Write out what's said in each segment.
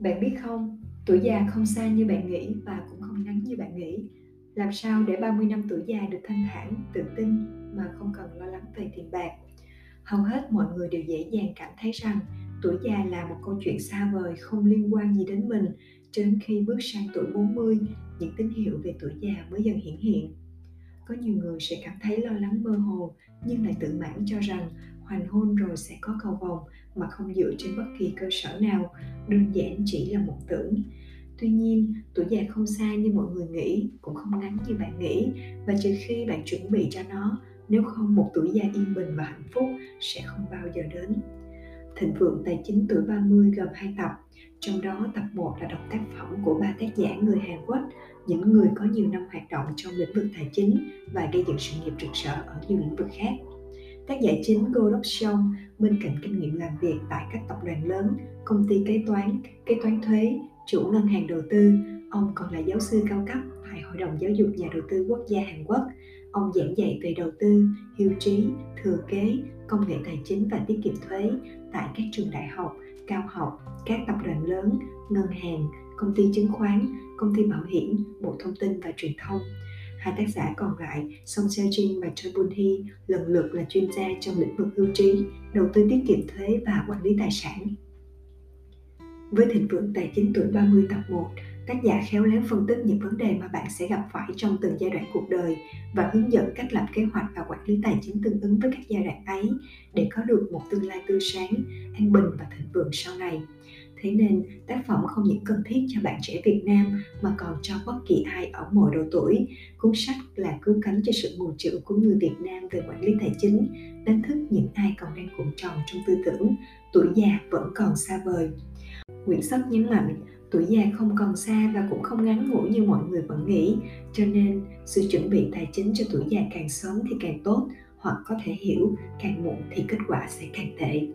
Bạn biết không, tuổi già không xa như bạn nghĩ và cũng không ngắn như bạn nghĩ. Làm sao để 30 năm tuổi già được thanh thản, tự tin mà không cần lo lắng về tiền bạc? Hầu hết mọi người đều dễ dàng cảm thấy rằng tuổi già là một câu chuyện xa vời không liên quan gì đến mình cho đến khi bước sang tuổi 40, những tín hiệu về tuổi già mới dần hiển hiện. Có nhiều người sẽ cảm thấy lo lắng mơ hồ nhưng lại tự mãn cho rằng hoàng hôn rồi sẽ có cầu vồng mà không dựa trên bất kỳ cơ sở nào, đơn giản chỉ là một tưởng. Tuy nhiên, tuổi già không xa như mọi người nghĩ, cũng không ngắn như bạn nghĩ và trừ khi bạn chuẩn bị cho nó, nếu không một tuổi già yên bình và hạnh phúc sẽ không bao giờ đến. Thịnh vượng tài chính tuổi 30 gồm hai tập, trong đó tập 1 là đọc tác phẩm của ba tác giả người Hàn Quốc, những người có nhiều năm hoạt động trong lĩnh vực tài chính và gây dựng sự nghiệp rực rỡ ở nhiều lĩnh vực khác. Tác giả chính Go Đốc Song bên cạnh kinh nghiệm làm việc tại các tập đoàn lớn, công ty kế toán, kế toán thuế, chủ ngân hàng đầu tư, ông còn là giáo sư cao cấp tại Hội đồng Giáo dục Nhà đầu tư quốc gia Hàn Quốc. Ông giảng dạy về đầu tư, hưu trí, thừa kế, công nghệ tài chính và tiết kiệm thuế tại các trường đại học, cao học, các tập đoàn lớn, ngân hàng, công ty chứng khoán, công ty bảo hiểm, bộ thông tin và truyền thông. Hai tác giả còn lại, Song Seo Jin và Choi Bun Hee, lần lượt là chuyên gia trong lĩnh vực hưu trí, đầu tư tiết kiệm thuế và quản lý tài sản. Với thịnh vượng tài chính tuổi 30 tập 1, tác giả khéo léo phân tích những vấn đề mà bạn sẽ gặp phải trong từng giai đoạn cuộc đời và hướng dẫn cách lập kế hoạch và quản lý tài chính tương ứng với các giai đoạn ấy để có được một tương lai tươi sáng, an bình và thịnh vượng sau này. Thế nên, tác phẩm không những cần thiết cho bạn trẻ Việt Nam mà còn cho bất kỳ ai ở mọi độ tuổi. Cuốn sách là cứu cánh cho sự mù chữ của người Việt Nam về quản lý tài chính, đánh thức những ai còn đang cuộn tròn trong tư tưởng, tuổi già vẫn còn xa vời. Nguyễn Sóc nhấn mạnh, tuổi già không còn xa và cũng không ngắn ngủi như mọi người vẫn nghĩ, cho nên sự chuẩn bị tài chính cho tuổi già càng sớm thì càng tốt, hoặc có thể hiểu càng muộn thì kết quả sẽ càng tệ.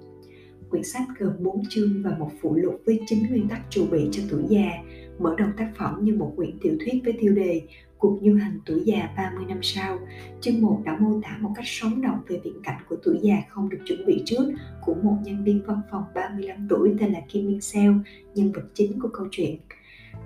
Quyển sách gồm 4 chương và một phụ lục với 9 nguyên tắc chuẩn bị cho tuổi già, mở đầu tác phẩm như một quyển tiểu thuyết với tiêu đề Cuộc du hành tuổi già 30 năm sau. Chương 1 đã mô tả một cách sống động về viễn cảnh của tuổi già không được chuẩn bị trước của một nhân viên văn phòng 35 tuổi tên là Kim Min Seo, nhân vật chính của câu chuyện.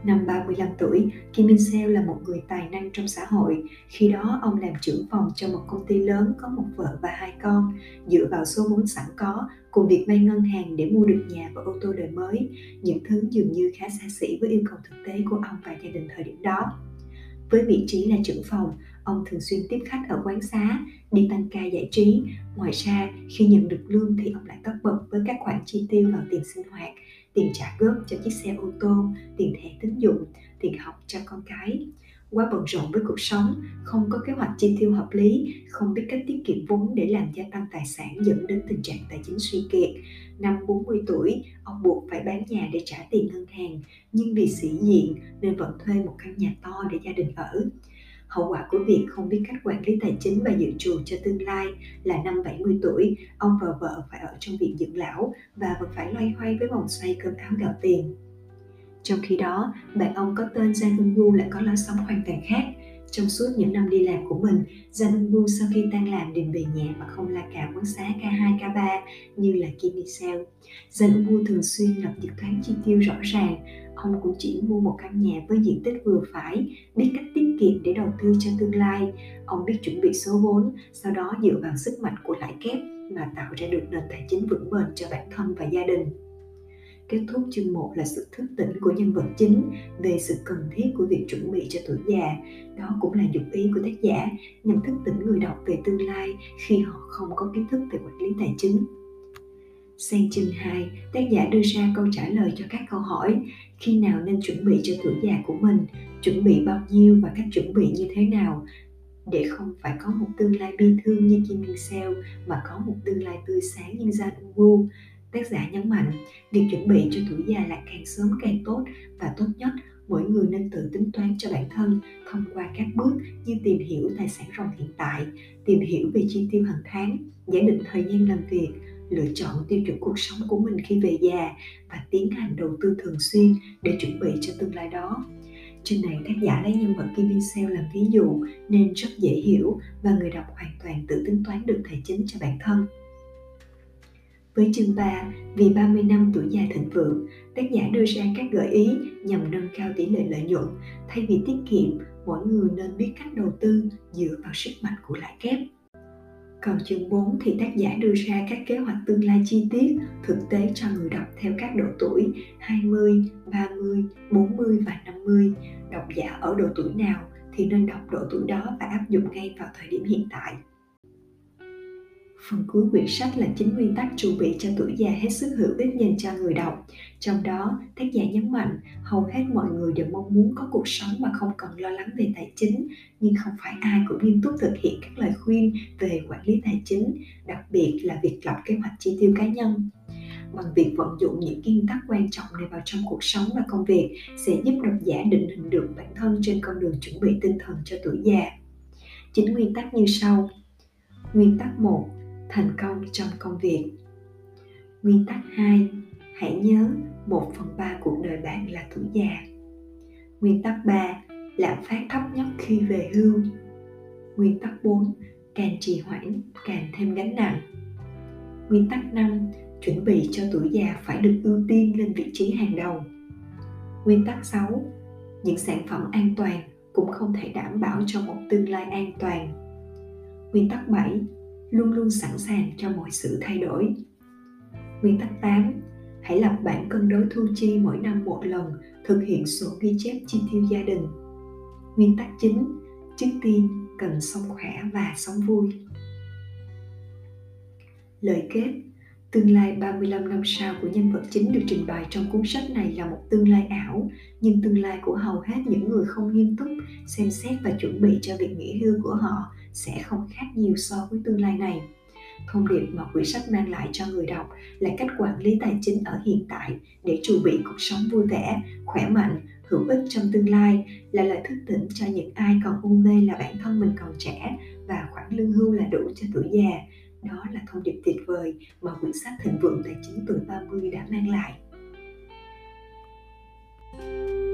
Năm 35 tuổi, Kim Min Seo là một người tài năng trong xã hội. Khi đó, ông làm trưởng phòng cho một công ty lớn có một vợ và hai con. Dựa vào số vốn sẵn có, cùng việc vay ngân hàng để mua được nhà và ô tô đời mới, những thứ dường như khá xa xỉ với yêu cầu thực tế của ông và gia đình thời điểm đó. Với vị trí là trưởng phòng, ông thường xuyên tiếp khách ở quán xá, đi tăng ca giải trí. Ngoài ra, khi nhận được lương thì ông lại tất bật với các khoản chi tiêu vào tiền sinh hoạt, tiền trả góp cho chiếc xe ô tô, tiền thẻ tín dụng, tiền học cho con cái. Quá bận rộn với cuộc sống, không có kế hoạch chi tiêu hợp lý, không biết cách tiết kiệm vốn để làm gia tăng tài sản dẫn đến tình trạng tài chính suy kiệt. Năm 40 tuổi, ông buộc phải bán nhà để trả tiền ngân hàng, nhưng vì sĩ diện nên vẫn thuê một căn nhà to để gia đình ở. Hậu quả của việc không biết cách quản lý tài chính và dự trù cho tương lai là năm 70 tuổi, ông và vợ phải ở trong viện dưỡng lão và vẫn phải loay hoay với vòng xoay cơm áo gạo tiền. Trong khi đó, bạn ông có tên Jang Eun Woo lại có lối sống hoàn toàn khác. Trong suốt những năm đi làm của mình, Jang Eun Woo sau khi tan làm đều về nhà mà không la cà quán xá K2, K3 như là Kim Mi Seo. Jang Eun Woo thường xuyên lập dự toán chi tiêu rõ ràng, ông cũng chỉ mua một căn nhà với diện tích vừa phải, biết cách kiệm để đầu tư cho tương lai. Ông biết chuẩn bị số vốn, sau đó dựa vào sức mạnh của lãi kép mà tạo ra được nền tài chính vững bền cho bản thân và gia đình. Kết thúc chương 1 là sự thức tỉnh của nhân vật chính về sự cần thiết của việc chuẩn bị cho tuổi già. Đó cũng là dụng ý của tác giả nhằm thức tỉnh người đọc về tương lai khi họ không có kiến thức về quản lý tài chính. Sang chương 2, tác giả đưa ra câu trả lời cho các câu hỏi. Khi nào nên chuẩn bị cho tuổi già của mình, chuẩn bị bao nhiêu và cách chuẩn bị như thế nào? Để không phải có một tương lai bi thương như Kim Min Seo mà có một tương lai tươi sáng như Jang Eun Woo Tác giả nhấn mạnh, việc chuẩn bị cho tuổi già là càng sớm càng tốt và tốt nhất. Mỗi người nên tự tính toán cho bản thân thông qua các bước như tìm hiểu tài sản ròng hiện tại, tìm hiểu về chi tiêu hàng tháng, giả định thời gian làm việc, lựa chọn tiêu chuẩn cuộc sống của mình khi về già và tiến hành đầu tư thường xuyên để chuẩn bị cho tương lai đó. Trên này tác giả lấy nhân vật Kim Sale làm ví dụ nên rất dễ hiểu và người đọc hoàn toàn tự tính toán được tài chính cho bản thân Với chương 3, vì 30 năm tuổi già thịnh vượng, tác giả đưa ra các gợi ý nhằm nâng cao tỷ lệ lợi nhuận. Thay vì tiết kiệm, mỗi người nên biết cách đầu tư dựa vào sức mạnh của lãi kép. Còn chương 4 thì tác giả đưa ra các kế hoạch tương lai chi tiết, thực tế cho người đọc theo các độ tuổi 20, 30, 40 và 50. Độc giả ở độ tuổi nào thì nên đọc độ tuổi đó và áp dụng ngay vào thời điểm hiện tại. Phần cuối quyển sách là chính nguyên tắc chuẩn bị cho tuổi già hết sức hữu ích dành cho người đọc. Trong đó, tác giả nhấn mạnh hầu hết mọi người đều mong muốn có cuộc sống mà không cần lo lắng về tài chính, nhưng không phải ai cũng nghiêm túc thực hiện các lời khuyên về quản lý tài chính, đặc biệt là việc lập kế hoạch chi tiêu cá nhân bằng việc vận dụng những nguyên tắc quan trọng này vào trong cuộc sống và công việc sẽ giúp độc giả định hình được bản thân trên con đường chuẩn bị tinh thần cho tuổi già. Chính nguyên tắc như sau. Nguyên tắc 1 thành công trong công việc. Nguyên tắc 2 hãy nhớ 1 phần 3 cuộc đời bạn là tuổi già. Nguyên tắc 3 lạm phát thấp nhất khi về hưu. Nguyên tắc 4 càng trì hoãn, càng thêm gánh nặng. Nguyên tắc 5 chuẩn bị cho tuổi già phải được ưu tiên lên vị trí hàng đầu. Nguyên tắc 6 những sản phẩm an toàn cũng không thể đảm bảo cho một tương lai an toàn. Nguyên tắc 7 luôn luôn sẵn sàng cho mọi sự thay đổi. Nguyên tắc 8. Hãy lập bản cân đối thu chi mỗi năm một lần, thực hiện sổ ghi chép chi tiêu gia đình. Nguyên tắc 9. Trước tiên, cần sống khỏe và sống vui. Lời kết Tương lai 35 năm sau của nhân vật chính được trình bày trong cuốn sách này là một tương lai ảo, nhưng tương lai của hầu hết những người không nghiêm túc, xem xét và chuẩn bị cho việc nghỉ hưu của họ sẽ không khác nhiều so với tương lai này. Thông điệp mà quyển sách mang lại cho người đọc là cách quản lý tài chính ở hiện tại để chuẩn bị cuộc sống vui vẻ khỏe mạnh hữu ích trong tương lai là lời thức tỉnh cho những ai còn u mê là bản thân mình còn trẻ và khoản lương hưu là đủ cho tuổi già. Đó là thông điệp tuyệt vời mà quyển sách Thịnh vượng tài chính tuổi 30 đã mang lại. thank you